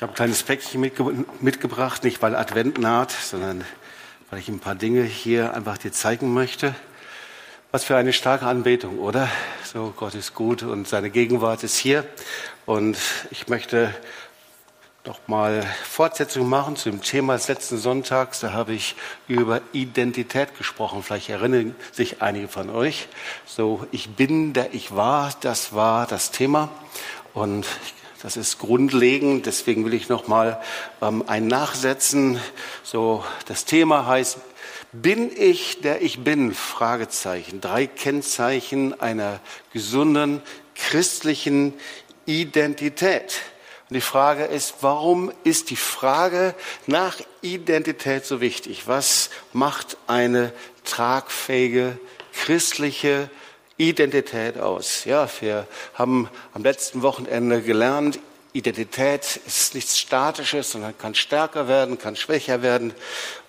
Ich habe ein kleines Päckchen mitge mitgebracht, nicht weil Advent naht, sondern weil ich ein paar Dinge hier einfach dir zeigen möchte. Was für eine starke Anbetung, oder? So, Gott ist gut und seine Gegenwart ist hier. Und ich möchte noch mal Fortsetzung machen zu dem Thema des letzten Sonntags. Da habe ich über Identität gesprochen. Vielleicht erinnern sich einige von euch. So, ich bin, der ich war, das war das Thema. Und ich das ist grundlegend. Deswegen will ich noch mal ähm, ein Nachsetzen. So, das Thema heißt, bin ich, der ich bin? Fragezeichen. Drei Kennzeichen einer gesunden christlichen Identität. Und die Frage ist, warum ist die Frage nach Identität so wichtig? Was macht eine tragfähige christliche Identität aus. Ja, wir haben am letzten Wochenende gelernt, Identität ist nichts Statisches, sondern kann stärker werden, kann schwächer werden.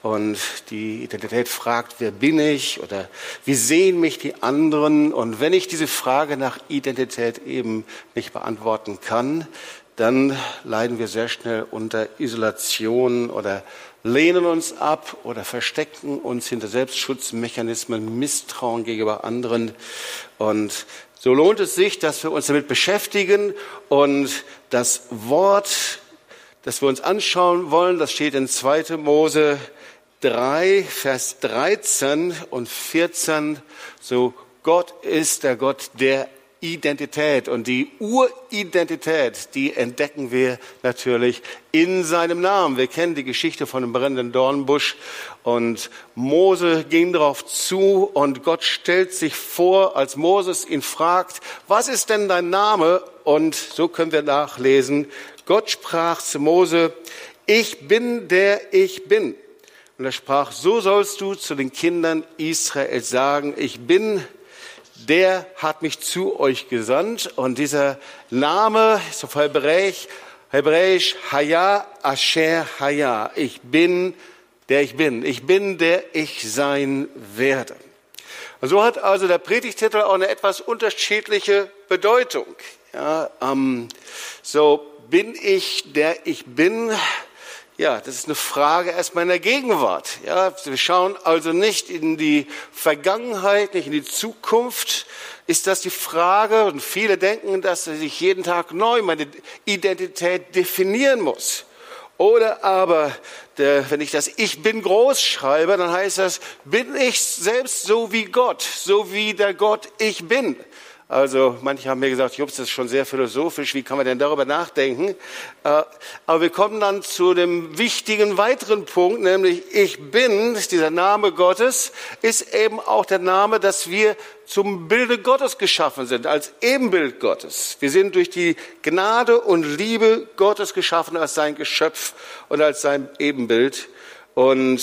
Und die Identität fragt, wer bin ich oder wie sehen mich die anderen? Und wenn ich diese Frage nach Identität eben nicht beantworten kann, dann leiden wir sehr schnell unter Isolation oder lehnen uns ab oder verstecken uns hinter Selbstschutzmechanismen, Misstrauen gegenüber anderen. Und so lohnt es sich, dass wir uns damit beschäftigen und das Wort, das wir uns anschauen wollen, das steht in 2. Mose 3, Vers 13 und 14. So Gott ist der Gott der Identität. Und die Uridentität, die entdecken wir natürlich in seinem Namen. Wir kennen die Geschichte von dem brennenden Dornbusch und Mose ging darauf zu und Gott stellt sich vor, als Moses ihn fragt, was ist denn dein Name? Und so können wir nachlesen, Gott sprach zu Mose, ich bin der ich bin. Und er sprach, so sollst du zu den Kindern Israel sagen, ich bin der hat mich zu euch gesandt. Und dieser Name ist auf Hebräisch, Hebräisch Haya Asher Haya. Ich bin, der ich bin. Ich bin, der ich sein werde. So hat also der Predigtitel auch eine etwas unterschiedliche Bedeutung. Ja, ähm, so bin ich, der ich bin. Ja, das ist eine Frage erstmal in der Gegenwart. Ja, wir schauen also nicht in die Vergangenheit, nicht in die Zukunft. Ist das die Frage? Und viele denken, dass ich jeden Tag neu meine Identität definieren muss. Oder aber, der, wenn ich das Ich bin groß schreibe, dann heißt das, bin ich selbst so wie Gott, so wie der Gott ich bin. Also manche haben mir gesagt, Jups, das ist schon sehr philosophisch, wie kann man denn darüber nachdenken? Äh, aber wir kommen dann zu dem wichtigen weiteren Punkt, nämlich ich bin, dieser Name Gottes, ist eben auch der Name, dass wir zum Bilde Gottes geschaffen sind, als Ebenbild Gottes. Wir sind durch die Gnade und Liebe Gottes geschaffen als sein Geschöpf und als sein Ebenbild. Und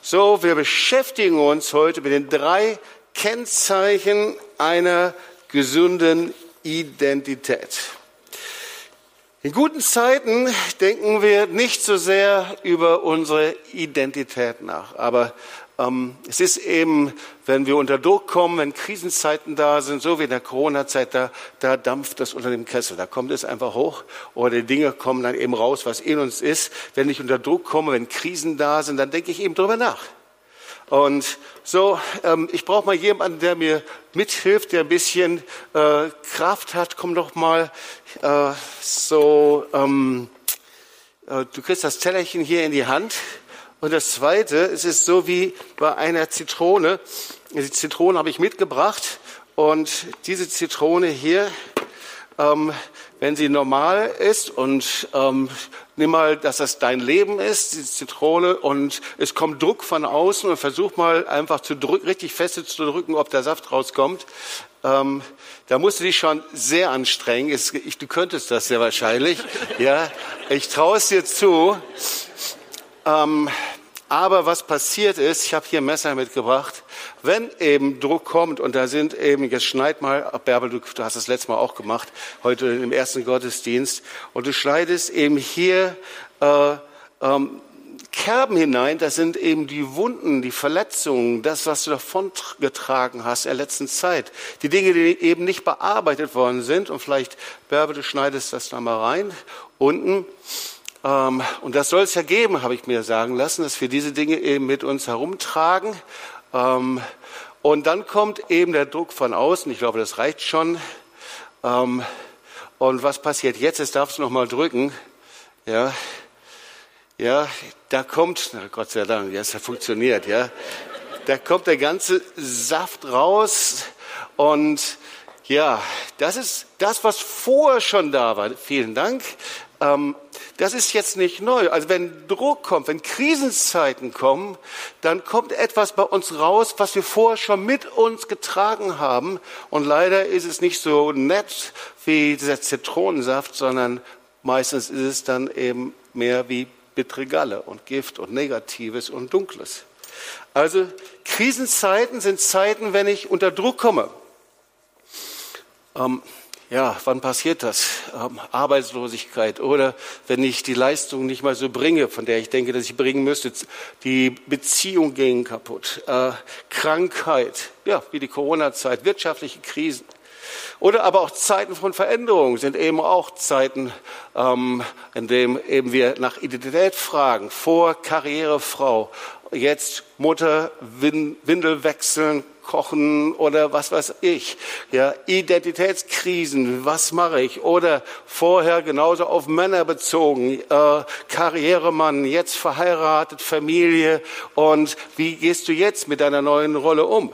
so, wir beschäftigen uns heute mit den drei Kennzeichen einer gesunden Identität. In guten Zeiten denken wir nicht so sehr über unsere Identität nach, aber ähm, es ist eben, wenn wir unter Druck kommen, wenn Krisenzeiten da sind, so wie in der Corona-Zeit, da, da dampft das unter dem Kessel, da kommt es einfach hoch oder die Dinge kommen dann eben raus, was in uns ist. Wenn ich unter Druck komme, wenn Krisen da sind, dann denke ich eben drüber nach. Und so, ähm, ich brauche mal jemanden, der mir mithilft, der ein bisschen äh, Kraft hat. Komm doch mal äh, so, ähm, äh, du kriegst das Tellerchen hier in die Hand. Und das Zweite, es ist so wie bei einer Zitrone. Die Zitrone habe ich mitgebracht und diese Zitrone hier, ähm, wenn sie normal ist und ähm, nimm mal, dass das dein Leben ist, die Zitrone, und es kommt Druck von außen und versuch mal einfach zu drücken, richtig fest zu drücken, ob der Saft rauskommt. Ähm, da musst du dich schon sehr anstrengen. Es, ich, du könntest das sehr wahrscheinlich. Ja, ich traue es dir zu. Ähm, aber was passiert ist, ich habe hier ein Messer mitgebracht, wenn eben Druck kommt und da sind eben, jetzt schneid mal, Bärbel, du, hast das letzte Mal auch gemacht, heute im ersten Gottesdienst, und du schneidest eben hier äh, ähm, Kerben hinein, das sind eben die Wunden, die Verletzungen, das, was du davon getragen hast in der letzten Zeit. Die Dinge, die eben nicht bearbeitet worden sind. Und vielleicht, Bärbel, du schneidest das da mal rein, unten. Ähm, und das soll es ja geben, habe ich mir sagen lassen, dass wir diese Dinge eben mit uns herumtragen. Ähm, und dann kommt eben der Druck von außen. Ich glaube, das reicht schon. Ähm, und was passiert jetzt? Jetzt darfst du noch mal drücken. Ja, ja, da kommt, na Gott sei Dank, es hat funktioniert, ja. Da kommt der ganze Saft raus und ja, das ist das, was vorher schon da war. Vielen Dank. Ähm, das ist jetzt nicht neu. Also wenn Druck kommt, wenn Krisenzeiten kommen, dann kommt etwas bei uns raus, was wir vorher schon mit uns getragen haben. Und leider ist es nicht so nett wie dieser Zitronensaft, sondern meistens ist es dann eben mehr wie bittere Galle und Gift und Negatives und Dunkles. Also Krisenzeiten sind Zeiten, wenn ich unter Druck komme. Ähm, ja, wann passiert das? Ähm, Arbeitslosigkeit oder wenn ich die Leistung nicht mal so bringe, von der ich denke, dass ich bringen müsste. Die Beziehungen gehen kaputt. Äh, Krankheit, ja, wie die Corona-Zeit, wirtschaftliche Krisen. Oder aber auch Zeiten von Veränderung sind eben auch Zeiten, ähm, in denen eben wir nach Identität fragen. Vor Karrierefrau, jetzt Mutter, Windel wechseln, kochen oder was weiß ich. Ja, Identitätskrisen, was mache ich? Oder vorher genauso auf Männer bezogen, äh, Karrieremann, jetzt verheiratet, Familie und wie gehst du jetzt mit deiner neuen Rolle um?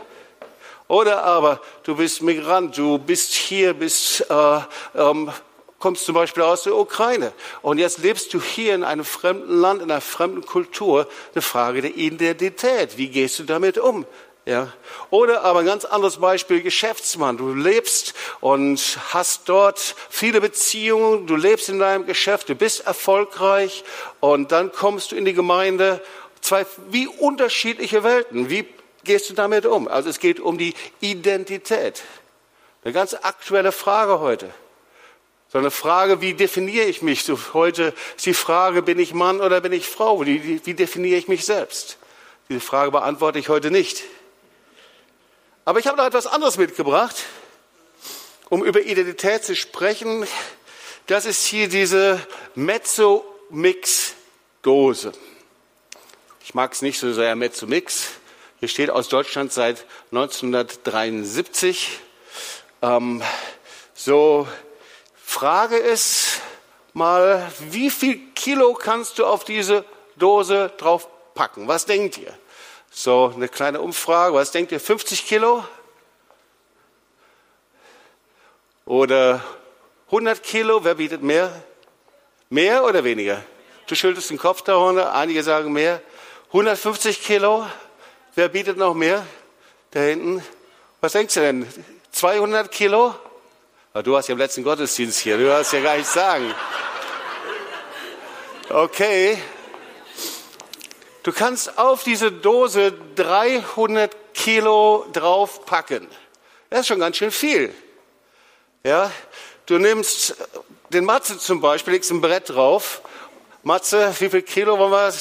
Oder aber du bist Migrant, du bist hier, bist äh, ähm, kommst zum Beispiel aus der Ukraine und jetzt lebst du hier in einem fremden Land, in einer fremden Kultur, eine Frage der Identität. Wie gehst du damit um? Ja. Oder aber ein ganz anderes Beispiel, Geschäftsmann. Du lebst und hast dort viele Beziehungen, du lebst in deinem Geschäft, du bist erfolgreich und dann kommst du in die Gemeinde. Zwei wie unterschiedliche Welten. Wie gehst du damit um? Also es geht um die Identität. Eine ganz aktuelle Frage heute. So eine Frage, wie definiere ich mich? So heute ist die Frage, bin ich Mann oder bin ich Frau? Wie, wie definiere ich mich selbst? Diese Frage beantworte ich heute nicht. Aber ich habe noch etwas anderes mitgebracht, um über Identität zu sprechen. Das ist hier diese Mezzo-Mix-Dose. Ich mag es nicht so sehr, Mezzo-Mix. Hier steht aus Deutschland seit 1973. Ähm, so, Frage ist mal, wie viel Kilo kannst du auf diese Dose draufpacken? Was denkt ihr? So eine kleine Umfrage. Was denkt ihr? 50 Kilo? Oder 100 Kilo? Wer bietet mehr? Mehr oder weniger? Du schüttelst den Kopf darunter. Einige sagen mehr. 150 Kilo? Wer bietet noch mehr? Da hinten. Was denkst du denn? 200 Kilo? Du hast ja im letzten Gottesdienst hier. Du hast ja gar nichts sagen. Okay. Du kannst auf diese Dose 300 Kilo draufpacken. Das ist schon ganz schön viel. Ja, du nimmst den Matze zum Beispiel, legst ein Brett drauf. Matze, wie viel Kilo wollen wir?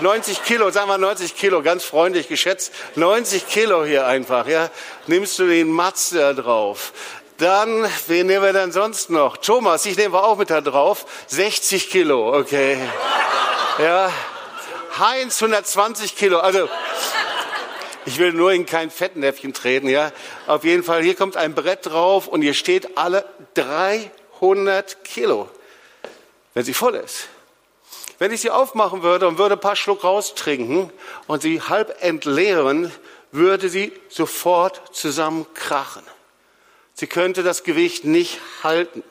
90 Kilo, sagen wir 90 Kilo, ganz freundlich geschätzt. 90 Kilo hier einfach, ja. Nimmst du den Matze da drauf. Dann, wen nehmen wir denn sonst noch? Thomas, ich nehme auch mit da drauf. 60 Kilo, okay. Ja, Heinz 120 Kilo. Also ich will nur in kein Fettnäpfchen treten, ja. Auf jeden Fall, hier kommt ein Brett drauf und hier steht alle 300 Kilo, wenn sie voll ist. Wenn ich sie aufmachen würde und würde ein paar Schluck raustrinken und sie halb entleeren, würde sie sofort zusammenkrachen. Sie könnte das Gewicht nicht halten.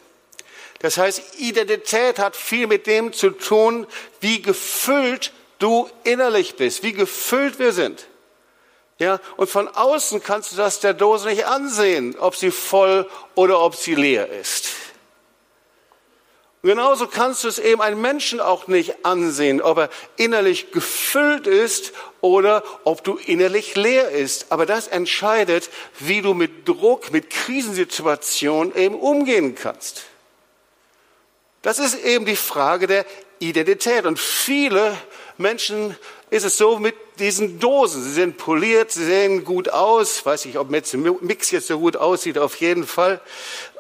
Das heißt, Identität hat viel mit dem zu tun, wie gefüllt du innerlich bist, wie gefüllt wir sind. Ja, und von außen kannst du das der Dose nicht ansehen, ob sie voll oder ob sie leer ist. Und genauso kannst du es eben einem Menschen auch nicht ansehen, ob er innerlich gefüllt ist oder ob du innerlich leer ist. Aber das entscheidet, wie du mit Druck, mit Krisensituationen eben umgehen kannst. Das ist eben die Frage der Identität. Und viele Menschen ist es so mit diesen Dosen. Sie sind poliert, sie sehen gut aus. Weiß ich, ob Mix jetzt so gut aussieht, auf jeden Fall.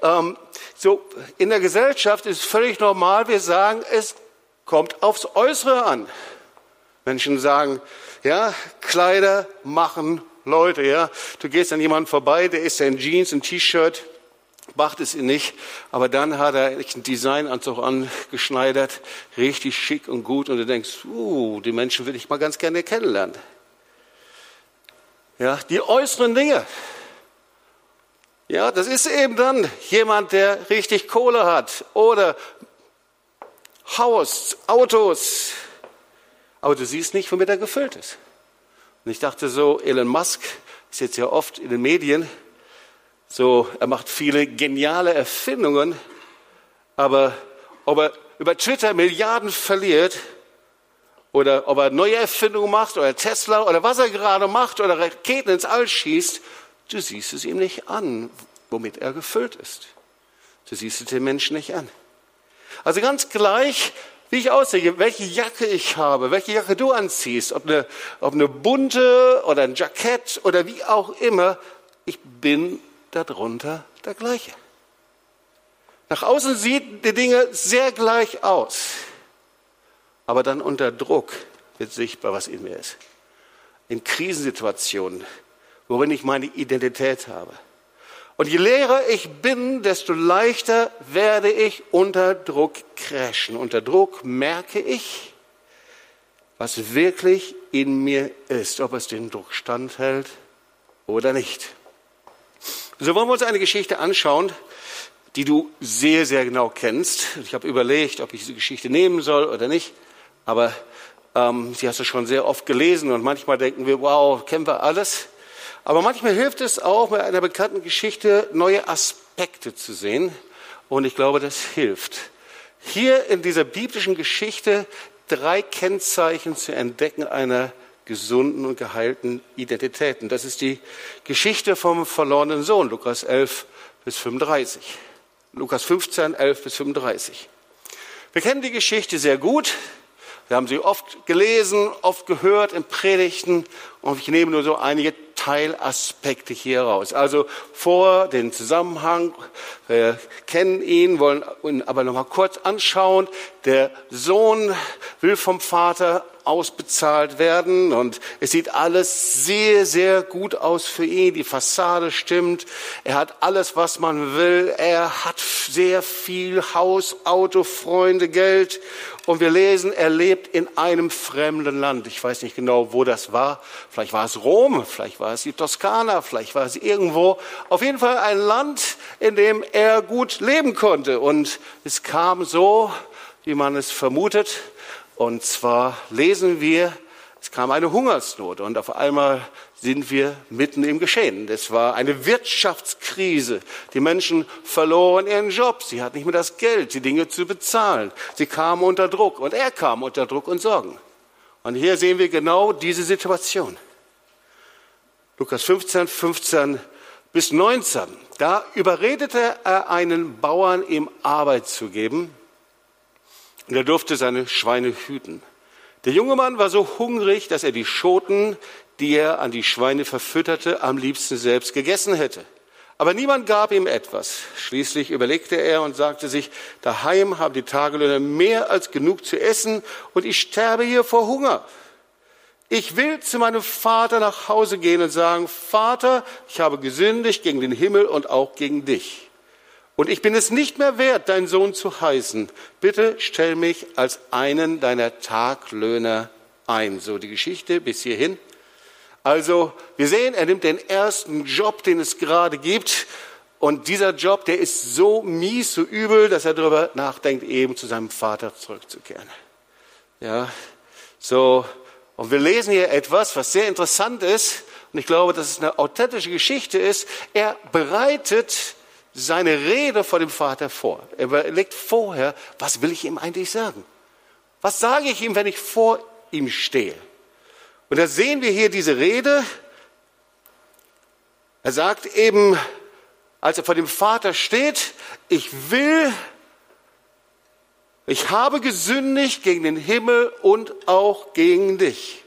Ähm, so, in der Gesellschaft ist völlig normal. Wir sagen, es kommt aufs Äußere an. Menschen sagen, ja, Kleider machen Leute, ja. Du gehst an jemanden vorbei, der ist in Jeans, ein T-Shirt, macht es ihn nicht, aber dann hat er einen Designanzug angeschneidert, richtig schick und gut und du denkst, uh, die Menschen will ich mal ganz gerne kennenlernen. Ja, die äußeren Dinge. Ja, das ist eben dann jemand, der richtig Kohle hat oder Haus, Autos. Aber du siehst nicht, womit er gefüllt ist. Und ich dachte so, Elon Musk ist jetzt ja oft in den Medien, so, er macht viele geniale Erfindungen, aber ob er über Twitter Milliarden verliert oder ob er neue Erfindungen macht oder Tesla oder was er gerade macht oder Raketen ins All schießt, du siehst es ihm nicht an, womit er gefüllt ist. Du siehst es den Menschen nicht an. Also ganz gleich, wie ich aussehe, welche Jacke ich habe, welche Jacke du anziehst, ob eine, ob eine bunte oder ein Jackett oder wie auch immer, ich bin darunter der gleiche. Nach außen sieht die Dinge sehr gleich aus, aber dann unter Druck wird sichtbar, was in mir ist. In Krisensituationen, worin ich meine Identität habe und je leerer ich bin, desto leichter werde ich unter Druck crashen. Unter Druck merke ich, was wirklich in mir ist, ob es den Druck standhält oder nicht. So wollen wir uns eine Geschichte anschauen, die du sehr, sehr genau kennst. Ich habe überlegt, ob ich diese Geschichte nehmen soll oder nicht, aber ähm, sie hast du schon sehr oft gelesen und manchmal denken wir, wow, kennen wir alles. Aber manchmal hilft es auch, bei einer bekannten Geschichte neue Aspekte zu sehen. Und ich glaube, das hilft. Hier in dieser biblischen Geschichte drei Kennzeichen zu entdecken einer gesunden und geheilten Identität. Und das ist die Geschichte vom verlorenen Sohn, Lukas 11 bis 35. Lukas 15, 11 bis 35. Wir kennen die Geschichte sehr gut. Wir haben sie oft gelesen, oft gehört in Predigten und ich nehme nur so einige Teilaspekte hier raus. Also vor den Zusammenhang, wir kennen ihn, wollen ihn aber noch mal kurz anschauen. Der Sohn will vom Vater ausbezahlt werden und es sieht alles sehr, sehr gut aus für ihn. Die Fassade stimmt. Er hat alles, was man will. Er hat sehr viel Haus, Auto, Freunde, Geld. Und wir lesen, er lebt in einem fremden Land. Ich weiß nicht genau, wo das war. Vielleicht war es Rom, vielleicht war es die Toskana, vielleicht war es irgendwo. Auf jeden Fall ein Land, in dem er gut leben konnte. Und es kam so, wie man es vermutet. Und zwar lesen wir, es kam eine Hungersnot und auf einmal sind wir mitten im Geschehen. Es war eine Wirtschaftskrise. Die Menschen verloren ihren Job. Sie hatten nicht mehr das Geld, die Dinge zu bezahlen. Sie kamen unter Druck und er kam unter Druck und Sorgen. Und hier sehen wir genau diese Situation. Lukas 15, 15 bis 19. Da überredete er einen Bauern, ihm Arbeit zu geben. Und er durfte seine Schweine hüten. Der junge Mann war so hungrig, dass er die Schoten, die er an die Schweine verfütterte, am liebsten selbst gegessen hätte. Aber niemand gab ihm etwas. Schließlich überlegte er und sagte sich, daheim haben die Tagelöhner mehr als genug zu essen und ich sterbe hier vor Hunger. Ich will zu meinem Vater nach Hause gehen und sagen, Vater, ich habe gesündigt gegen den Himmel und auch gegen dich. Und ich bin es nicht mehr wert, dein Sohn zu heißen. Bitte stell mich als einen deiner Taglöhner ein. So die Geschichte bis hierhin. Also, wir sehen, er nimmt den ersten Job, den es gerade gibt. Und dieser Job, der ist so mies, so übel, dass er darüber nachdenkt, eben zu seinem Vater zurückzukehren. Ja, so. Und wir lesen hier etwas, was sehr interessant ist. Und ich glaube, dass es eine authentische Geschichte ist. Er bereitet seine Rede vor dem Vater vor. Er überlegt vorher, was will ich ihm eigentlich sagen? Was sage ich ihm, wenn ich vor ihm stehe? Und da sehen wir hier diese Rede. Er sagt eben, als er vor dem Vater steht, ich will, ich habe gesündigt gegen den Himmel und auch gegen dich.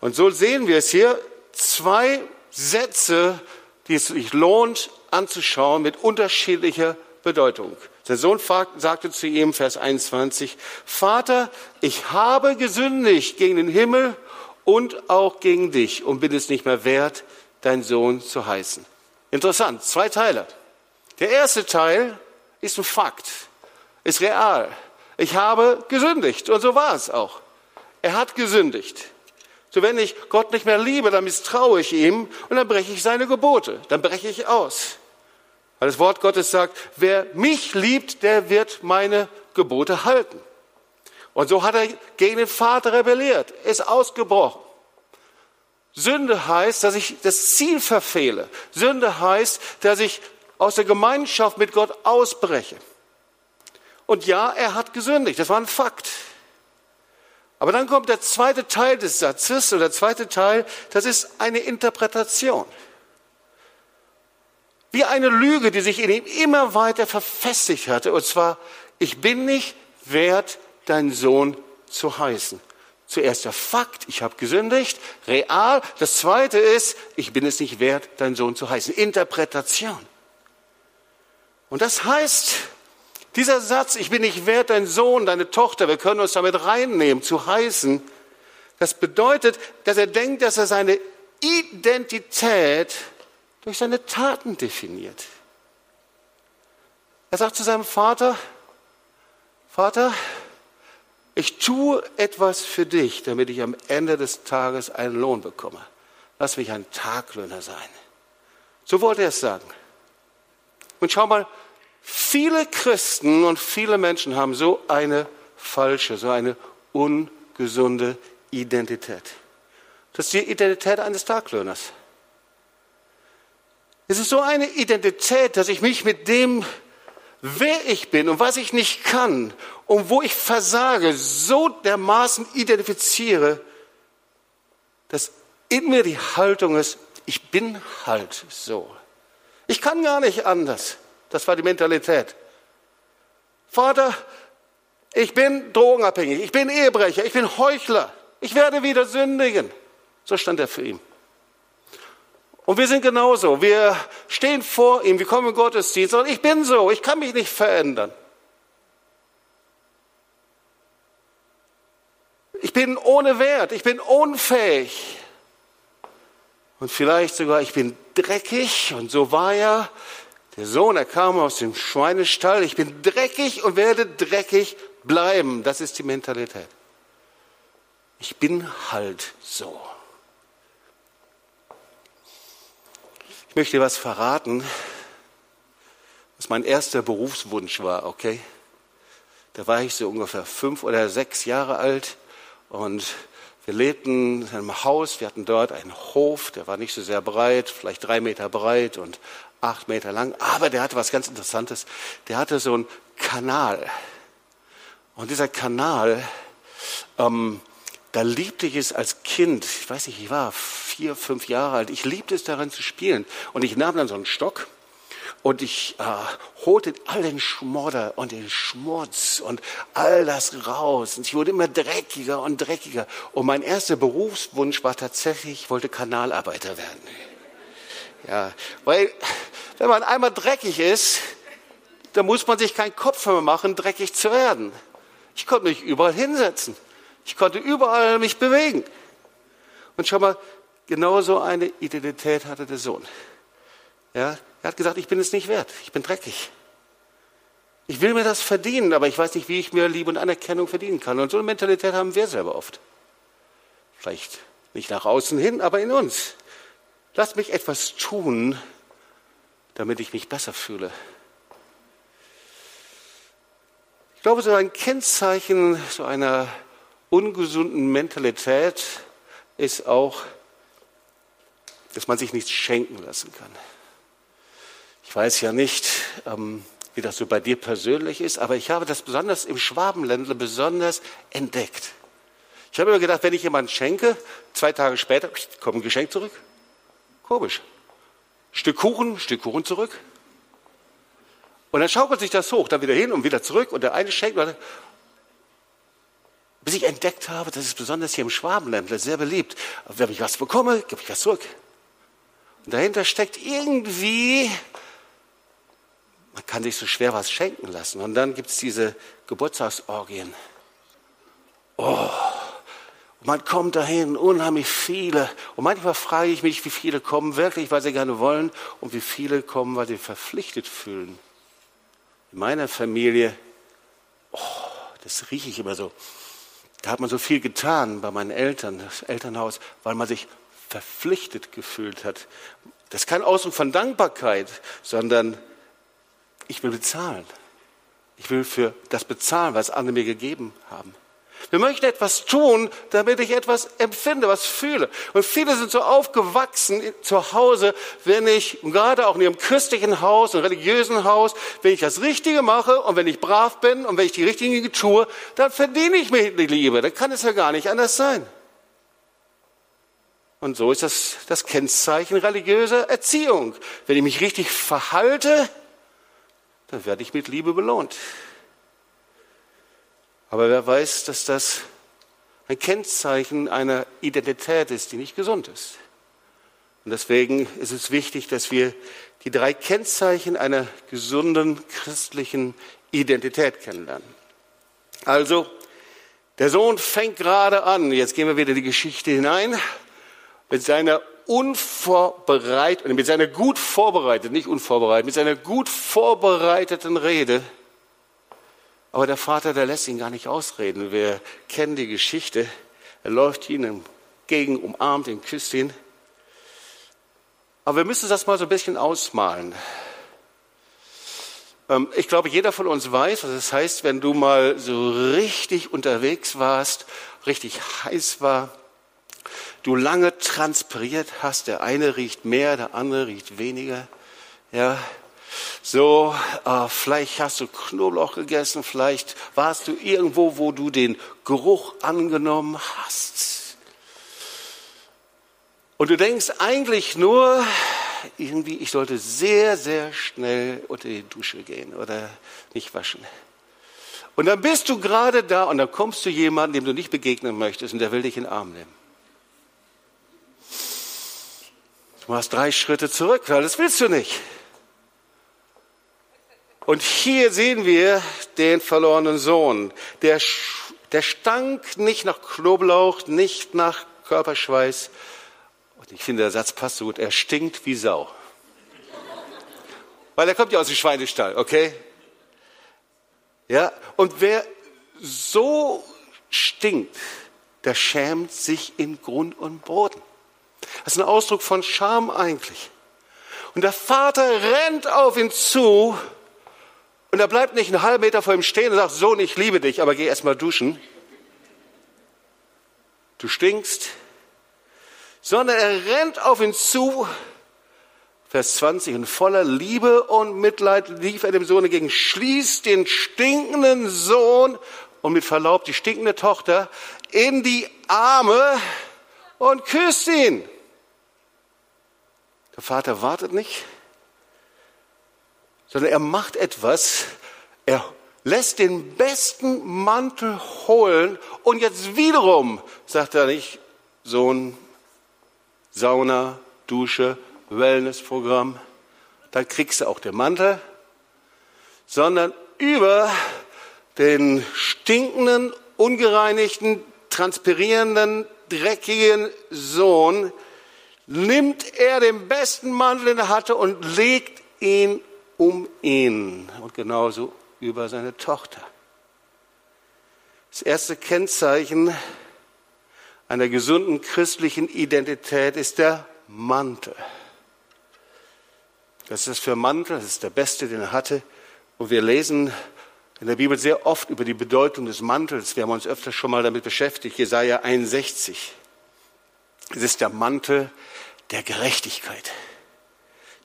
Und so sehen wir es hier, zwei Sätze, die es sich lohnt anzuschauen mit unterschiedlicher Bedeutung. Der Sohn sagte zu ihm, Vers 21, Vater, ich habe gesündigt gegen den Himmel und auch gegen dich und bin es nicht mehr wert, dein Sohn zu heißen. Interessant, zwei Teile. Der erste Teil ist ein Fakt, ist real. Ich habe gesündigt und so war es auch. Er hat gesündigt. So wenn ich Gott nicht mehr liebe, dann misstraue ich ihm und dann breche ich seine Gebote, dann breche ich aus. Weil das Wort Gottes sagt, wer mich liebt, der wird meine Gebote halten. Und so hat er gegen den Vater rebelliert, ist ausgebrochen. Sünde heißt, dass ich das Ziel verfehle. Sünde heißt, dass ich aus der Gemeinschaft mit Gott ausbreche. Und ja, er hat gesündigt, das war ein Fakt. Aber dann kommt der zweite Teil des Satzes, oder der zweite Teil, das ist eine Interpretation. Wie eine Lüge, die sich in ihm immer weiter verfestigt hatte. Und zwar, ich bin nicht wert, dein Sohn zu heißen. Zuerst der Fakt, ich habe gesündigt, real. Das zweite ist, ich bin es nicht wert, dein Sohn zu heißen. Interpretation. Und das heißt, dieser Satz, ich bin nicht wert, dein Sohn, deine Tochter, wir können uns damit reinnehmen, zu heißen, das bedeutet, dass er denkt, dass er seine Identität durch seine Taten definiert. Er sagt zu seinem Vater, Vater, ich tue etwas für dich, damit ich am Ende des Tages einen Lohn bekomme. Lass mich ein Taglöhner sein. So wollte er es sagen. Und schau mal, viele Christen und viele Menschen haben so eine falsche, so eine ungesunde Identität. Das ist die Identität eines Taglöhners. Es ist so eine Identität, dass ich mich mit dem, wer ich bin und was ich nicht kann und wo ich versage, so dermaßen identifiziere, dass in mir die Haltung ist, ich bin halt so. Ich kann gar nicht anders. Das war die Mentalität. Vater, ich bin drogenabhängig, ich bin Ehebrecher, ich bin Heuchler, ich werde wieder sündigen. So stand er für ihn. Und wir sind genauso. Wir stehen vor ihm, wir kommen in Gottesdienst und ich bin so, ich kann mich nicht verändern. Ich bin ohne Wert, ich bin unfähig. Und vielleicht sogar, ich bin dreckig und so war er. Der Sohn, er kam aus dem Schweinestall. Ich bin dreckig und werde dreckig bleiben. Das ist die Mentalität. Ich bin halt so. Ich möchte dir was verraten, was mein erster Berufswunsch war, okay? Da war ich so ungefähr fünf oder sechs Jahre alt und wir lebten in einem Haus, wir hatten dort einen Hof, der war nicht so sehr breit, vielleicht drei Meter breit und acht Meter lang, aber der hatte was ganz Interessantes. Der hatte so einen Kanal. Und dieser Kanal, ähm, da liebte ich es als Kind, ich weiß nicht, ich war vier, fünf Jahre alt, ich liebte es daran zu spielen. Und ich nahm dann so einen Stock und ich äh, holte all den Schmodder und den Schmutz und all das raus. Und ich wurde immer dreckiger und dreckiger. Und mein erster Berufswunsch war tatsächlich, ich wollte Kanalarbeiter werden. Ja, weil wenn man einmal dreckig ist, dann muss man sich keinen Kopf mehr machen, dreckig zu werden. Ich konnte mich überall hinsetzen. Ich konnte überall mich bewegen. Und schau mal, genauso eine Identität hatte der Sohn. Ja, er hat gesagt, ich bin es nicht wert, ich bin dreckig. Ich will mir das verdienen, aber ich weiß nicht, wie ich mir Liebe und Anerkennung verdienen kann. Und so eine Mentalität haben wir selber oft. Vielleicht nicht nach außen hin, aber in uns. Lass mich etwas tun, damit ich mich besser fühle. Ich glaube, so ein Kennzeichen so einer ungesunden Mentalität ist auch, dass man sich nichts schenken lassen kann. Ich weiß ja nicht, ähm, wie das so bei dir persönlich ist, aber ich habe das besonders im Schwabenländler besonders entdeckt. Ich habe immer gedacht, wenn ich jemanden schenke, zwei Tage später kommt ein Geschenk zurück. Komisch. Stück Kuchen, Stück Kuchen zurück. Und dann schaukelt sich das hoch, dann wieder hin und wieder zurück und der eine schenkt, bis ich entdeckt habe, das ist besonders hier im Schwabenländler sehr beliebt. Wenn ich was bekomme, gebe ich was zurück. Und dahinter steckt irgendwie man kann sich so schwer was schenken lassen. Und dann gibt es diese Geburtstagsorgien. Oh, man kommt dahin, unheimlich viele. Und manchmal frage ich mich, wie viele kommen wirklich, weil sie gerne wollen und wie viele kommen, weil sie verpflichtet fühlen. In meiner Familie, oh, das rieche ich immer so. Da hat man so viel getan bei meinen Eltern, das Elternhaus, weil man sich verpflichtet gefühlt hat. Das ist kein Ausdruck von Dankbarkeit, sondern ich will bezahlen. Ich will für das bezahlen, was andere mir gegeben haben. Wir möchten etwas tun, damit ich etwas empfinde, was fühle. Und viele sind so aufgewachsen zu Hause, wenn ich, gerade auch in ihrem christlichen Haus, einem religiösen Haus, wenn ich das Richtige mache und wenn ich brav bin und wenn ich die richtigen Dinge tue, dann verdiene ich mir die Liebe. Dann kann es ja gar nicht anders sein. Und so ist das das Kennzeichen religiöser Erziehung. Wenn ich mich richtig verhalte, dann werde ich mit Liebe belohnt. Aber wer weiß, dass das ein Kennzeichen einer Identität ist, die nicht gesund ist. Und deswegen ist es wichtig, dass wir die drei Kennzeichen einer gesunden christlichen Identität kennenlernen. Also, der Sohn fängt gerade an, jetzt gehen wir wieder in die Geschichte hinein, mit seiner unvorbereiteten, mit seiner gut vorbereiteten, nicht unvorbereitet, mit seiner gut vorbereiteten Rede aber der Vater, der lässt ihn gar nicht ausreden. Wir kennen die Geschichte. Er läuft ihnen entgegen, umarmt ihn, küsst ihn. Aber wir müssen das mal so ein bisschen ausmalen. Ähm, ich glaube, jeder von uns weiß, was es heißt, wenn du mal so richtig unterwegs warst, richtig heiß war, du lange transpiriert hast, der eine riecht mehr, der andere riecht weniger. Ja, so, äh, vielleicht hast du Knoblauch gegessen, vielleicht warst du irgendwo, wo du den Geruch angenommen hast. Und du denkst eigentlich nur, irgendwie, ich sollte sehr, sehr schnell unter die Dusche gehen oder nicht waschen. Und dann bist du gerade da und dann kommst du jemandem, dem du nicht begegnen möchtest und der will dich in den Arm nehmen. Du machst drei Schritte zurück, weil das willst du nicht. Und hier sehen wir den verlorenen Sohn. Der, der stank nicht nach Knoblauch, nicht nach Körperschweiß. Und ich finde, der Satz passt so gut. Er stinkt wie Sau. Weil er kommt ja aus dem Schweinestall, okay? Ja, und wer so stinkt, der schämt sich in Grund und Boden. Das ist ein Ausdruck von Scham eigentlich. Und der Vater rennt auf ihn zu und er bleibt nicht einen halben Meter vor ihm stehen und sagt, Sohn, ich liebe dich, aber geh erst mal duschen. Du stinkst. Sondern er rennt auf ihn zu, Vers 20, und voller Liebe und Mitleid lief er dem Sohn entgegen, schließt den stinkenden Sohn und mit Verlaub die stinkende Tochter in die Arme und küsst ihn. Der Vater wartet nicht, sondern er macht etwas, er lässt den besten Mantel holen und jetzt wiederum sagt er nicht, Sohn, Sauna, Dusche, Wellnessprogramm, da kriegst du auch den Mantel, sondern über den stinkenden, ungereinigten, transpirierenden, dreckigen Sohn nimmt er den besten Mantel, den er hatte und legt ihn um ihn und genauso über seine Tochter. Das erste Kennzeichen einer gesunden christlichen Identität ist der Mantel. Das ist für Mantel, das ist der beste, den er hatte. Und wir lesen in der Bibel sehr oft über die Bedeutung des Mantels. Wir haben uns öfter schon mal damit beschäftigt. Jesaja 61. Es ist der Mantel der Gerechtigkeit.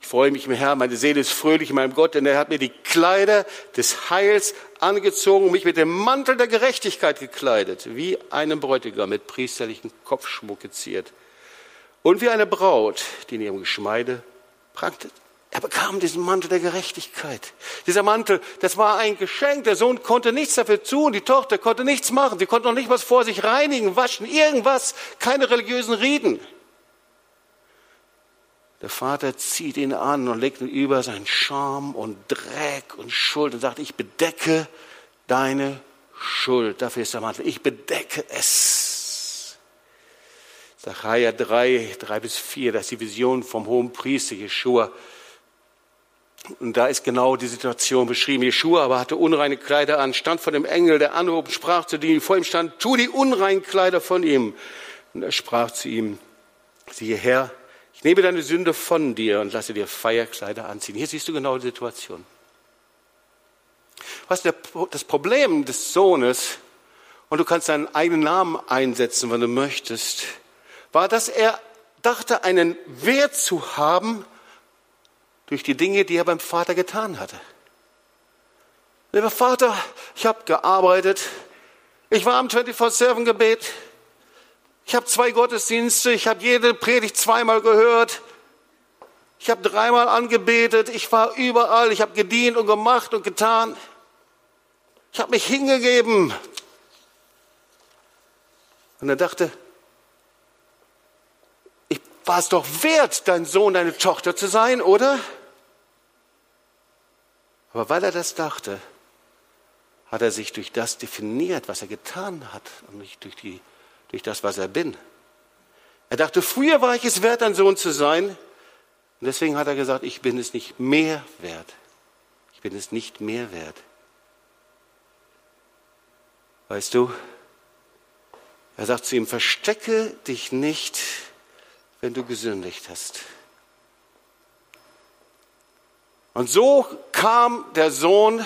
Ich freue mich im Herrn, meine Seele ist fröhlich in meinem Gott, denn er hat mir die Kleider des Heils angezogen und mich mit dem Mantel der Gerechtigkeit gekleidet, wie einem Bräutigam mit priesterlichen Kopfschmuck geziert und wie eine Braut, die in ihrem Geschmeide prangte. Er bekam diesen Mantel der Gerechtigkeit. Dieser Mantel, das war ein Geschenk. Der Sohn konnte nichts dafür tun, die Tochter konnte nichts machen. Sie konnte noch nicht was vor sich reinigen, waschen, irgendwas. Keine religiösen Rieden. Der Vater zieht ihn an und legt ihn über seinen Scham und Dreck und Schuld und sagt, ich bedecke deine Schuld. Dafür ist der Mantel. Ich bedecke es. Sacharja 3, 3 bis 4, das ist die Vision vom hohen Priester Jeschua. Und da ist genau die Situation beschrieben. Jeschua aber hatte unreine Kleider an, stand vor dem Engel, der anhob, sprach zu dem, vor ihm stand, tu die unreinen Kleider von ihm. Und er sprach zu ihm, siehe Herr, ich nehme deine Sünde von dir und lasse dir Feierkleider anziehen. Hier siehst du genau die Situation. Was das Problem des Sohnes, und du kannst deinen eigenen Namen einsetzen, wenn du möchtest, war, dass er dachte, einen Wert zu haben durch die Dinge, die er beim Vater getan hatte. Lieber Vater, ich habe gearbeitet, ich war am 24-7-Gebet, ich habe zwei Gottesdienste, ich habe jede Predigt zweimal gehört, ich habe dreimal angebetet, ich war überall, ich habe gedient und gemacht und getan. Ich habe mich hingegeben. Und er dachte, war es doch wert, dein Sohn, deine Tochter zu sein, oder? Aber weil er das dachte, hat er sich durch das definiert, was er getan hat und nicht durch, die, durch das, was er bin. Er dachte, früher war ich es wert, ein Sohn zu sein. Und deswegen hat er gesagt, ich bin es nicht mehr wert. Ich bin es nicht mehr wert. Weißt du, er sagt zu ihm, verstecke dich nicht, wenn du gesündigt hast. Und so kam der Sohn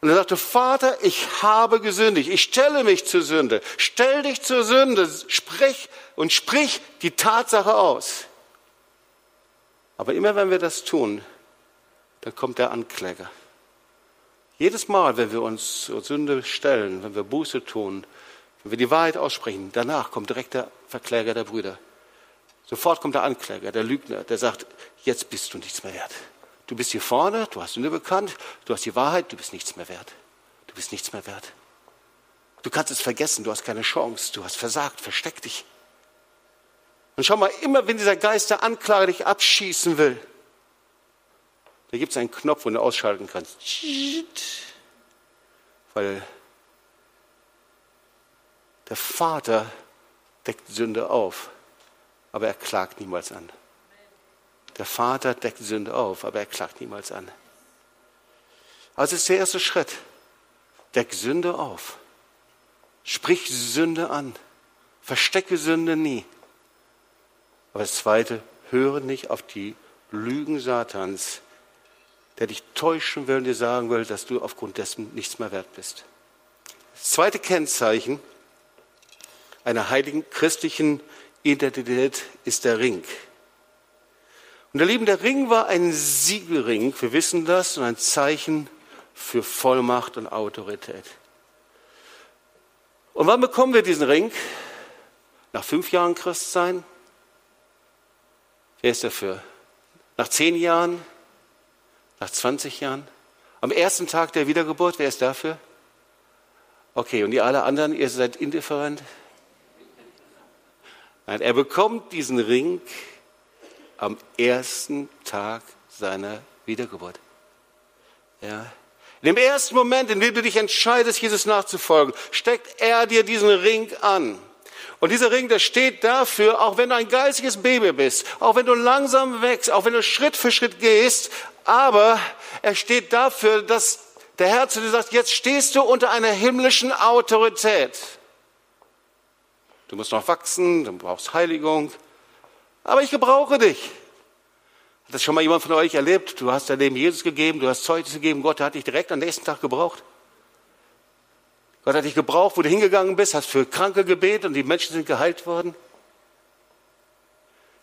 und er sagte, Vater, ich habe gesündigt, ich stelle mich zur Sünde, stell dich zur Sünde, sprich und sprich die Tatsache aus. Aber immer wenn wir das tun, dann kommt der Ankläger. Jedes Mal, wenn wir uns zur Sünde stellen, wenn wir Buße tun, wenn wir die Wahrheit aussprechen, danach kommt direkt der Verkläger der Brüder. Sofort kommt der Ankläger, der Lügner, der sagt, jetzt bist du nichts mehr wert. Du bist hier vorne, du hast Sünde bekannt, du hast die Wahrheit, du bist nichts mehr wert. Du bist nichts mehr wert. Du kannst es vergessen, du hast keine Chance, du hast versagt, versteck dich. Und schau mal, immer wenn dieser Geist der Anklage dich abschießen will, da gibt es einen Knopf, wo du ausschalten kannst. Weil der Vater deckt Sünde auf, aber er klagt niemals an. Der Vater deckt Sünde auf, aber er klagt niemals an. Also ist der erste Schritt. Deck Sünde auf. Sprich Sünde an. Verstecke Sünde nie. Aber das zweite, höre nicht auf die Lügen Satans, der dich täuschen will und dir sagen will, dass du aufgrund dessen nichts mehr wert bist. Das zweite Kennzeichen einer heiligen christlichen Identität ist der Ring. Und ihr Lieben, der Ring war ein Siegelring, wir wissen das, und ein Zeichen für Vollmacht und Autorität. Und wann bekommen wir diesen Ring? Nach fünf Jahren Christsein? Wer ist dafür? Nach zehn Jahren? Nach 20 Jahren? Am ersten Tag der Wiedergeburt, wer ist dafür? Okay, und die alle anderen, ihr seid indifferent? Nein, er bekommt diesen Ring am ersten Tag seiner Wiedergeburt. Ja. In dem ersten Moment, in dem du dich entscheidest, Jesus nachzufolgen, steckt er dir diesen Ring an. Und dieser Ring, der steht dafür, auch wenn du ein geistiges Baby bist, auch wenn du langsam wächst, auch wenn du Schritt für Schritt gehst, aber er steht dafür, dass der Herr zu dir sagt, jetzt stehst du unter einer himmlischen Autorität. Du musst noch wachsen, du brauchst Heiligung, aber ich gebrauche dich. Hat das schon mal jemand von euch erlebt? Du hast dein Leben Jesus gegeben, du hast Zeugnis gegeben, Gott hat dich direkt am nächsten Tag gebraucht. Gott hat dich gebraucht, wo du hingegangen bist, hast für Kranke gebetet und die Menschen sind geheilt worden.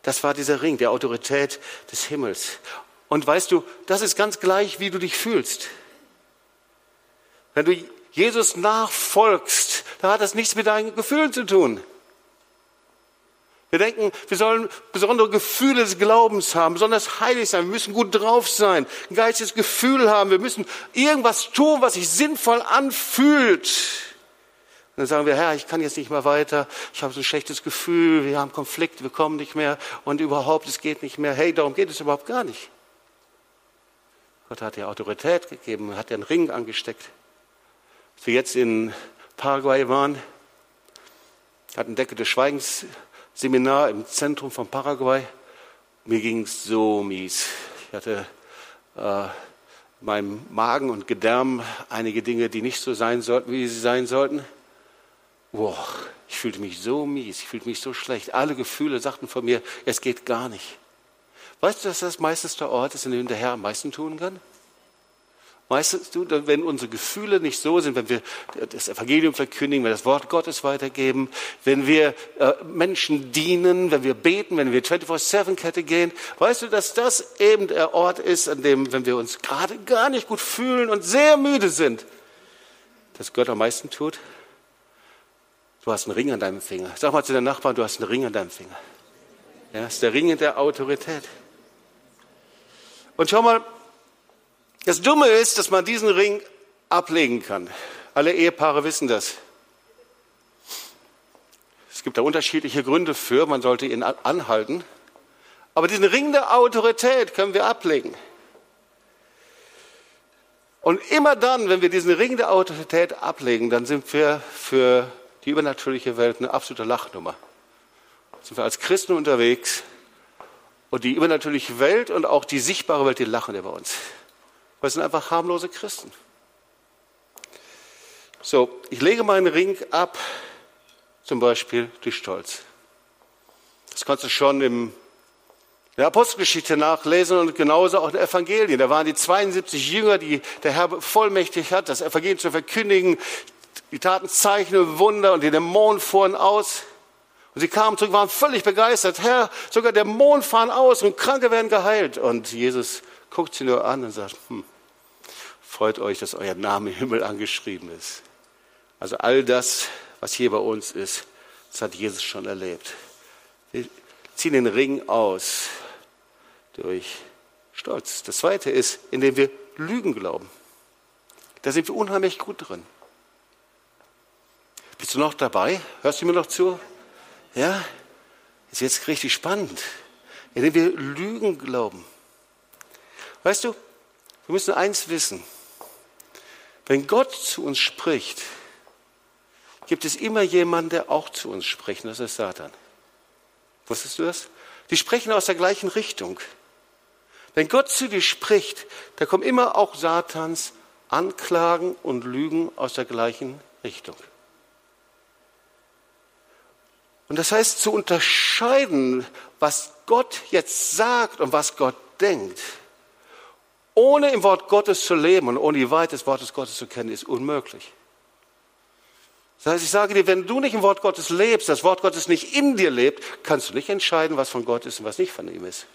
Das war dieser Ring der Autorität des Himmels. Und weißt du, das ist ganz gleich, wie du dich fühlst. Wenn du Jesus nachfolgst, da hat das nichts mit deinen Gefühlen zu tun. Wir denken, wir sollen besondere Gefühle des Glaubens haben, besonders heilig sein, wir müssen gut drauf sein, ein geistiges Gefühl haben, wir müssen irgendwas tun, was sich sinnvoll anfühlt. dann sagen wir, Herr, ich kann jetzt nicht mehr weiter, ich habe so ein schlechtes Gefühl, wir haben Konflikt, wir kommen nicht mehr und überhaupt, es geht nicht mehr. Hey, darum geht es überhaupt gar nicht. Gott hat dir Autorität gegeben, hat dir einen Ring angesteckt. Als wir jetzt in Paraguay waren, hatten Decke des Schweigens Seminar im Zentrum von Paraguay. Mir ging es so mies. Ich hatte äh, in meinem Magen und Gedärm einige Dinge, die nicht so sein sollten, wie sie sein sollten. Boah, ich fühlte mich so mies, ich fühlte mich so schlecht. Alle Gefühle sagten von mir, es geht gar nicht. Weißt du, dass das meistens der Ort ist, in dem der Herr am meisten tun kann? Weißt du, wenn unsere Gefühle nicht so sind, wenn wir das Evangelium verkündigen, wenn wir das Wort Gottes weitergeben, wenn wir äh, Menschen dienen, wenn wir beten, wenn wir 24-7-Kette gehen, weißt du, dass das eben der Ort ist, an dem, wenn wir uns gerade gar nicht gut fühlen und sehr müde sind, dass Gott am meisten tut? Du hast einen Ring an deinem Finger. Sag mal zu deinem Nachbarn, du hast einen Ring an deinem Finger. Ja, das ist der Ring der Autorität. Und schau mal, das Dumme ist, dass man diesen Ring ablegen kann. Alle Ehepaare wissen das. Es gibt da unterschiedliche Gründe für, man sollte ihn anhalten. Aber diesen Ring der Autorität können wir ablegen. Und immer dann, wenn wir diesen Ring der Autorität ablegen, dann sind wir für die übernatürliche Welt eine absolute Lachnummer. Sind wir als Christen unterwegs und die übernatürliche Welt und auch die sichtbare Welt, die lachen über uns. Weil es sind einfach harmlose Christen. So, ich lege meinen Ring ab, zum Beispiel durch Stolz. Das kannst du schon im der Apostelgeschichte nachlesen und genauso auch in den Evangelien. Da waren die 72 Jünger, die der Herr vollmächtig hat, das Evangelium zu verkündigen. Die taten Zeichen und Wunder und die Dämonen fuhren aus. Und sie kamen zurück, waren völlig begeistert. Herr, sogar Dämonen fahren aus und Kranke werden geheilt. Und Jesus guckt sie nur an und sagt, hm, freut euch, dass euer Name im Himmel angeschrieben ist. Also all das, was hier bei uns ist, das hat Jesus schon erlebt. Wir ziehen den Ring aus durch Stolz. Das zweite ist, indem wir Lügen glauben. Da sind wir unheimlich gut drin. Bist du noch dabei? Hörst du mir noch zu? Ja? Ist jetzt richtig spannend. Indem wir Lügen glauben. Weißt du, wir müssen eins wissen. Wenn Gott zu uns spricht, gibt es immer jemanden, der auch zu uns spricht. Das ist Satan. Wusstest du das? Die sprechen aus der gleichen Richtung. Wenn Gott zu dir spricht, da kommen immer auch Satans Anklagen und Lügen aus der gleichen Richtung. Und das heißt, zu unterscheiden, was Gott jetzt sagt und was Gott denkt, ohne im Wort Gottes zu leben und ohne die Wahrheit des Wortes Gottes zu kennen, ist unmöglich. Das heißt, ich sage dir, wenn du nicht im Wort Gottes lebst, das Wort Gottes nicht in dir lebt, kannst du nicht entscheiden, was von Gott ist und was nicht von ihm ist.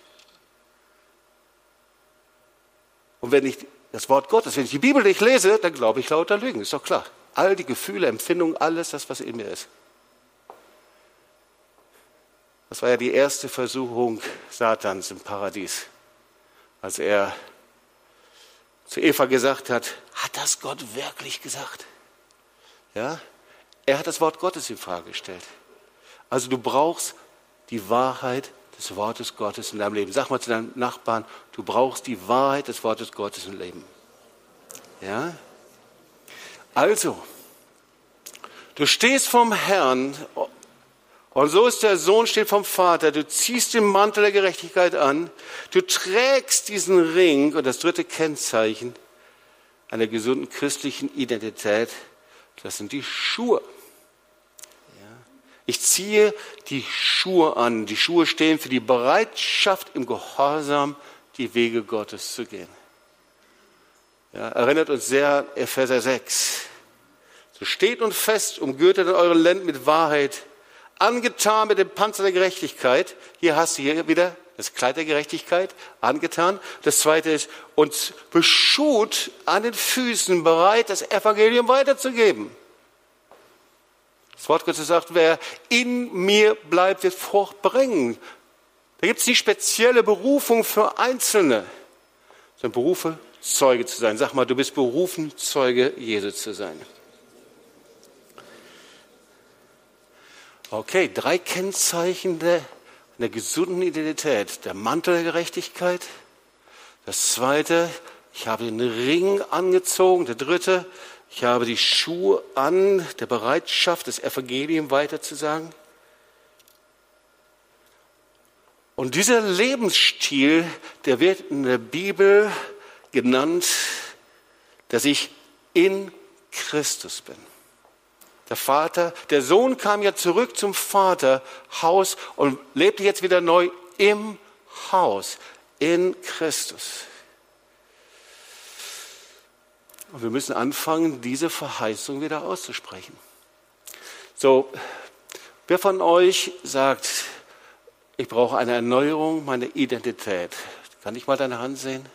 Und wenn ich das Wort Gottes, wenn ich die Bibel nicht lese, dann glaube ich lauter Lügen, ist doch klar. All die Gefühle, Empfindungen, alles das, was in mir ist. Das war ja die erste Versuchung Satans im Paradies, als er zu Eva gesagt hat, hat das Gott wirklich gesagt? Ja? Er hat das Wort Gottes in Frage gestellt. Also du brauchst die Wahrheit des Wortes Gottes in deinem Leben. Sag mal zu deinem Nachbarn, du brauchst die Wahrheit des Wortes Gottes im Leben. Ja? Also, du stehst vom Herrn und so ist der Sohn steht vom Vater. Du ziehst den Mantel der Gerechtigkeit an. Du trägst diesen Ring und das dritte Kennzeichen einer gesunden christlichen Identität, das sind die Schuhe. Ich ziehe die Schuhe an. Die Schuhe stehen für die Bereitschaft, im Gehorsam die Wege Gottes zu gehen. Ja, erinnert uns sehr an Epheser 6. So steht und fest, umgürtet an euren Lenden mit Wahrheit, angetan mit dem Panzer der Gerechtigkeit. Hier hast du hier wieder das Kleid der Gerechtigkeit, angetan. Das zweite ist, uns beschut an den Füßen, bereit, das Evangelium weiterzugeben. Das Wort Gottes sagt, wer in mir bleibt, wird Frucht bringen. Da gibt es die spezielle Berufung für Einzelne, sondern Berufe, Zeuge zu sein. Sag mal, du bist berufen, Zeuge Jesu zu sein. Okay, drei Kennzeichen der, der gesunden Identität. Der Mantel der Gerechtigkeit. Das zweite, ich habe den Ring angezogen. Der dritte, ich habe die Schuhe an, der Bereitschaft, das Evangelium weiterzusagen. Und dieser Lebensstil, der wird in der Bibel genannt, dass ich in Christus bin. Der Vater, der Sohn kam ja zurück zum Vaterhaus und lebte jetzt wieder neu im Haus, in Christus. Und wir müssen anfangen, diese Verheißung wieder auszusprechen. So, wer von euch sagt, ich brauche eine Erneuerung meiner Identität? Kann ich mal deine Hand sehen?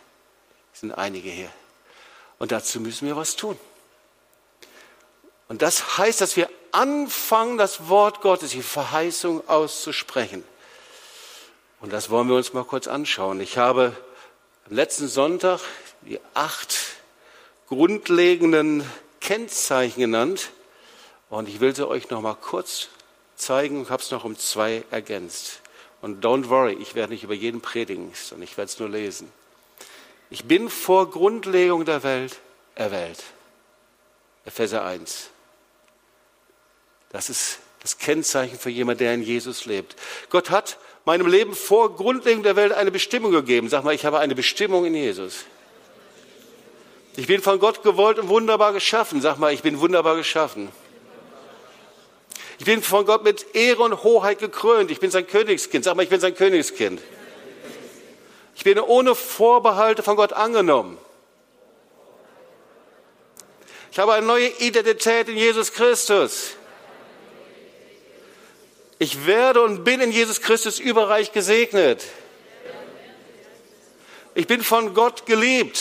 Es sind einige hier. Und dazu müssen wir was tun. Und das heißt, dass wir anfangen, das Wort Gottes, die Verheißung auszusprechen. Und das wollen wir uns mal kurz anschauen. Ich habe am letzten Sonntag die acht grundlegenden Kennzeichen genannt. Und ich will sie euch noch mal kurz zeigen und habe es noch um zwei ergänzt. Und don't worry, ich werde nicht über jeden predigen, sondern ich werde es nur lesen. Ich bin vor Grundlegung der Welt erwählt. Epheser 1. Das ist das Kennzeichen für jemanden, der in Jesus lebt. Gott hat meinem Leben vor Grundlegung der Welt eine Bestimmung gegeben. Sag mal, ich habe eine Bestimmung in Jesus. Ich bin von Gott gewollt und wunderbar geschaffen. Sag mal, ich bin wunderbar geschaffen. Ich bin von Gott mit Ehre und Hoheit gekrönt. Ich bin sein Königskind. Sag mal, ich bin sein Königskind. Ich bin ohne Vorbehalte von Gott angenommen. Ich habe eine neue Identität in Jesus Christus. Ich werde und bin in Jesus Christus überreich gesegnet. Ich bin von Gott geliebt.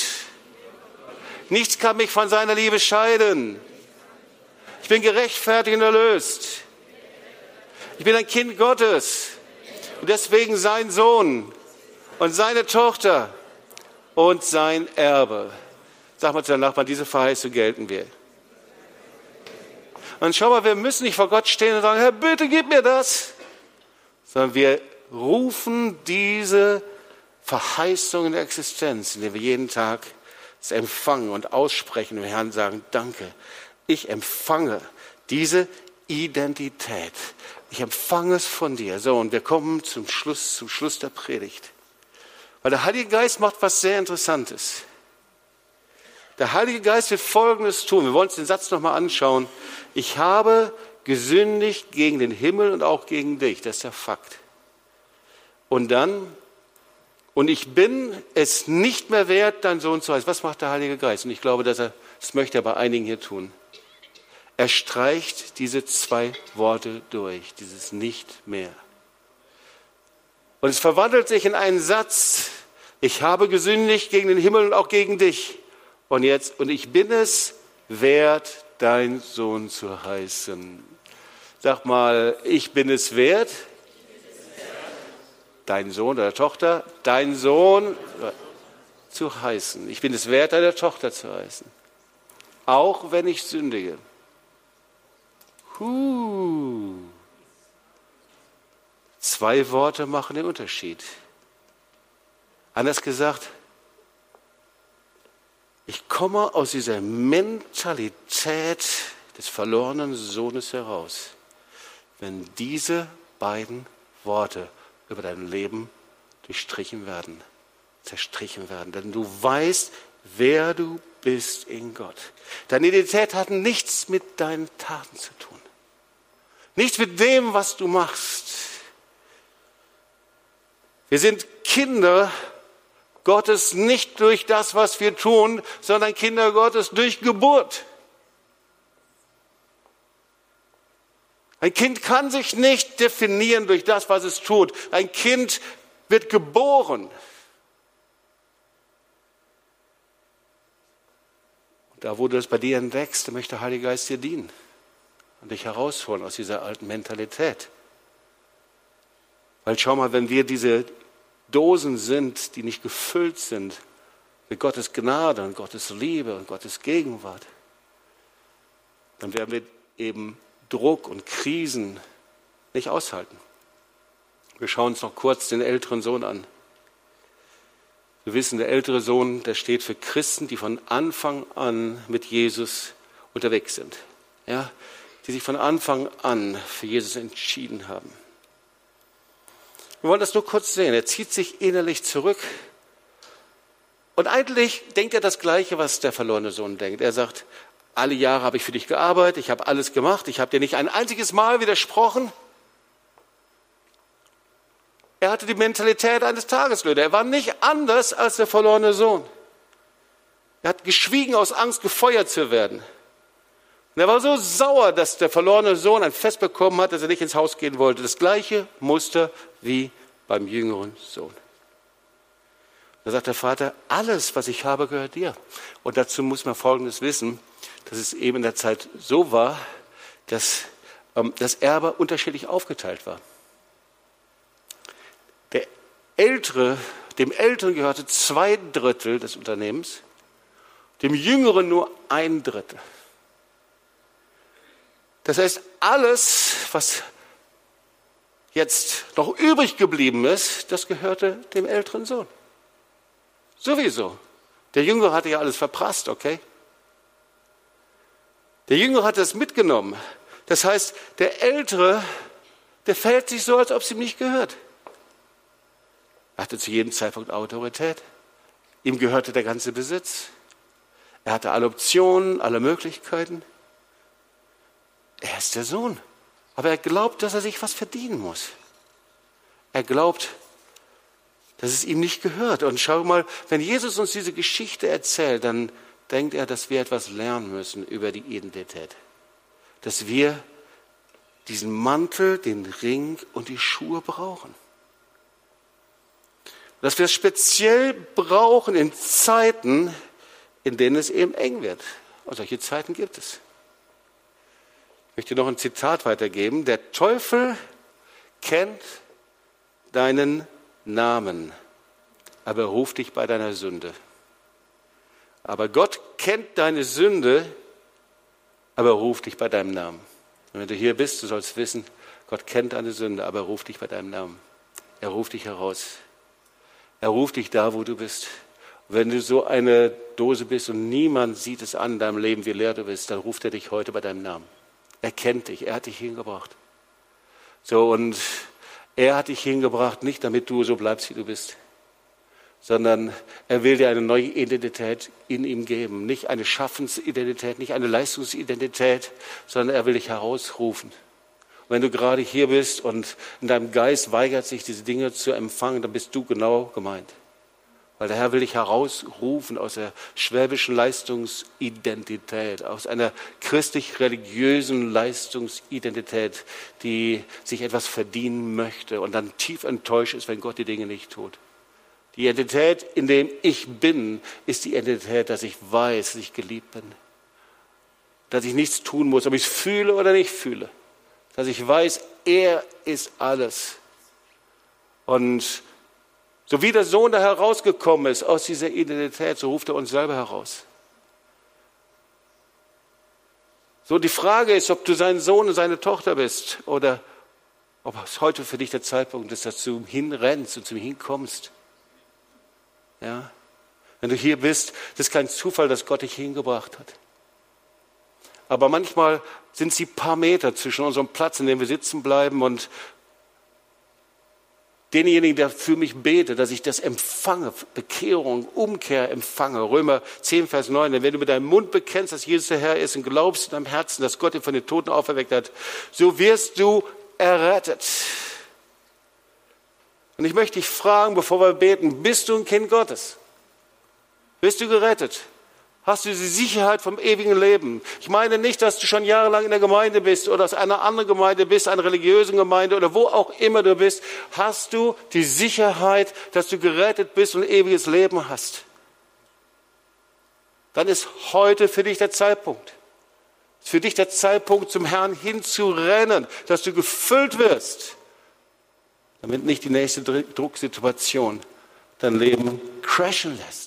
Nichts kann mich von seiner Liebe scheiden. Ich bin gerechtfertigt und erlöst. Ich bin ein Kind Gottes und deswegen sein Sohn und seine Tochter und sein Erbe. Sag mal zu deinem Nachbarn, diese Verheißung gelten wir. Und schau mal, wir müssen nicht vor Gott stehen und sagen, Herr, bitte gib mir das. Sondern wir rufen diese Verheißung in der Existenz, indem wir jeden Tag es empfangen und aussprechen und Herrn sagen, danke, ich empfange diese Identität. Ich empfange es von dir. So, und wir kommen zum Schluss, zum Schluss der Predigt. Weil der Heilige Geist macht was sehr Interessantes. Der Heilige Geist wird Folgendes tun. Wir wollen uns den Satz nochmal anschauen. Ich habe gesündigt gegen den Himmel und auch gegen dich. Das ist der Fakt. Und dann, und ich bin es nicht mehr wert, dein Sohn zu heißen. Was macht der Heilige Geist? Und ich glaube, dass er, das möchte er bei einigen hier tun. Er streicht diese zwei Worte durch, dieses nicht mehr. Und es verwandelt sich in einen Satz, ich habe gesündigt gegen den Himmel und auch gegen dich. Und jetzt, und ich bin es wert, dein Sohn zu heißen. Sag mal, ich bin es wert, dein Sohn oder Tochter, dein Sohn zu heißen. Ich bin es wert, deine Tochter zu heißen. Auch wenn ich sündige. Huh. Zwei Worte machen den Unterschied. Anders gesagt, ich komme aus dieser Mentalität des verlorenen Sohnes heraus, wenn diese beiden Worte über dein Leben durchstrichen werden, zerstrichen werden. Denn du weißt, wer du bist in Gott. Deine Identität hat nichts mit deinen Taten zu tun. Nichts mit dem, was du machst. Wir sind Kinder Gottes nicht durch das, was wir tun, sondern Kinder Gottes durch Geburt. Ein Kind kann sich nicht definieren durch das, was es tut. Ein Kind wird geboren. Da, wo du es bei dir entdeckst, möchte der Heilige Geist dir dienen und dich herausholen aus dieser alten Mentalität. Weil schau mal, wenn wir diese Dosen sind, die nicht gefüllt sind mit Gottes Gnade und Gottes Liebe und Gottes Gegenwart, dann werden wir eben Druck und Krisen nicht aushalten. Wir schauen uns noch kurz den älteren Sohn an. Wir wissen, der ältere Sohn, der steht für Christen, die von Anfang an mit Jesus unterwegs sind. Ja, die sich von Anfang an für Jesus entschieden haben. Wir wollen das nur kurz sehen. Er zieht sich innerlich zurück. Und eigentlich denkt er das Gleiche, was der verlorene Sohn denkt. Er sagt, alle Jahre habe ich für dich gearbeitet, ich habe alles gemacht, ich habe dir nicht ein einziges Mal widersprochen. Er hatte die Mentalität eines Tageslöhner. Er war nicht anders als der verlorene Sohn. Er hat geschwiegen aus Angst, gefeuert zu werden. Und er war so sauer, dass der verlorene Sohn ein Fest bekommen hat, dass er nicht ins Haus gehen wollte. Das gleiche Muster wie beim jüngeren Sohn. Da sagt der Vater, alles, was ich habe, gehört dir. Und dazu muss man Folgendes wissen, dass es eben in der Zeit so war, dass ähm, das Erbe unterschiedlich aufgeteilt war. Der Ältere, dem Älteren gehörte zwei Drittel des Unternehmens, dem Jüngeren nur ein Drittel. Das heißt, alles, was jetzt noch übrig geblieben ist, das gehörte dem älteren Sohn. Sowieso. Der Jüngere hatte ja alles verprasst, okay? Der Jüngere hat das mitgenommen. Das heißt, der Ältere, der fällt sich so, als ob es ihm nicht gehört. Er hatte zu jedem Zeitpunkt Autorität. Ihm gehörte der ganze Besitz. Er hatte alle Optionen, alle Möglichkeiten. Er ist der Sohn. Aber er glaubt, dass er sich was verdienen muss. Er glaubt, dass es ihm nicht gehört. Und schau mal, wenn Jesus uns diese Geschichte erzählt, dann denkt er, dass wir etwas lernen müssen über die Identität. Dass wir diesen Mantel, den Ring und die Schuhe brauchen. Dass wir es speziell brauchen in Zeiten, in denen es eben eng wird. Und solche Zeiten gibt es möchte noch ein Zitat weitergeben. Der Teufel kennt deinen Namen, aber er ruft dich bei deiner Sünde. Aber Gott kennt deine Sünde, aber er ruft dich bei deinem Namen. Und wenn du hier bist, du sollst wissen, Gott kennt deine Sünde, aber er ruft dich bei deinem Namen. Er ruft dich heraus. Er ruft dich da, wo du bist. Und wenn du so eine Dose bist und niemand sieht es an in deinem Leben, wie leer du bist, dann ruft er dich heute bei deinem Namen. Er kennt dich, er hat dich hingebracht. So, und er hat dich hingebracht, nicht damit du so bleibst, wie du bist, sondern er will dir eine neue Identität in ihm geben. Nicht eine Schaffensidentität, nicht eine Leistungsidentität, sondern er will dich herausrufen. Und wenn du gerade hier bist und in deinem Geist weigert sich, diese Dinge zu empfangen, dann bist du genau gemeint. Weil der Herr will dich herausrufen aus der schwäbischen Leistungsidentität, aus einer christlich-religiösen Leistungsidentität, die sich etwas verdienen möchte und dann tief enttäuscht ist, wenn Gott die Dinge nicht tut. Die Identität, in dem ich bin, ist die Identität, dass ich weiß, dass ich geliebt bin. Dass ich nichts tun muss, ob ich es fühle oder nicht fühle. Dass ich weiß, er ist alles. Und so wie der Sohn da herausgekommen ist aus dieser Identität, so ruft er uns selber heraus. So die Frage ist, ob du sein Sohn und seine Tochter bist oder ob es heute für dich der Zeitpunkt ist, dass du hinrennst und zu ihm hinkommst. Ja? Wenn du hier bist, das ist kein Zufall, dass Gott dich hingebracht hat. Aber manchmal sind sie paar Meter zwischen unserem Platz, in dem wir sitzen bleiben und denjenigen, der für mich betet, dass ich das empfange, Bekehrung, Umkehr empfange. Römer 10, Vers 9. Denn wenn du mit deinem Mund bekennst, dass Jesus der Herr ist und glaubst in deinem Herzen, dass Gott ihn von den Toten auferweckt hat, so wirst du errettet. Und ich möchte dich fragen, bevor wir beten, bist du ein Kind Gottes? Bist du gerettet? Hast du die Sicherheit vom ewigen Leben. Ich meine nicht, dass du schon jahrelang in der Gemeinde bist oder aus einer anderen Gemeinde bist, einer religiösen Gemeinde oder wo auch immer du bist. Hast du die Sicherheit, dass du gerettet bist und ewiges Leben hast? Dann ist heute für dich der Zeitpunkt. Ist für dich der Zeitpunkt, zum Herrn hinzurennen, dass du gefüllt wirst, damit nicht die nächste Drucksituation dein Leben crashen lässt.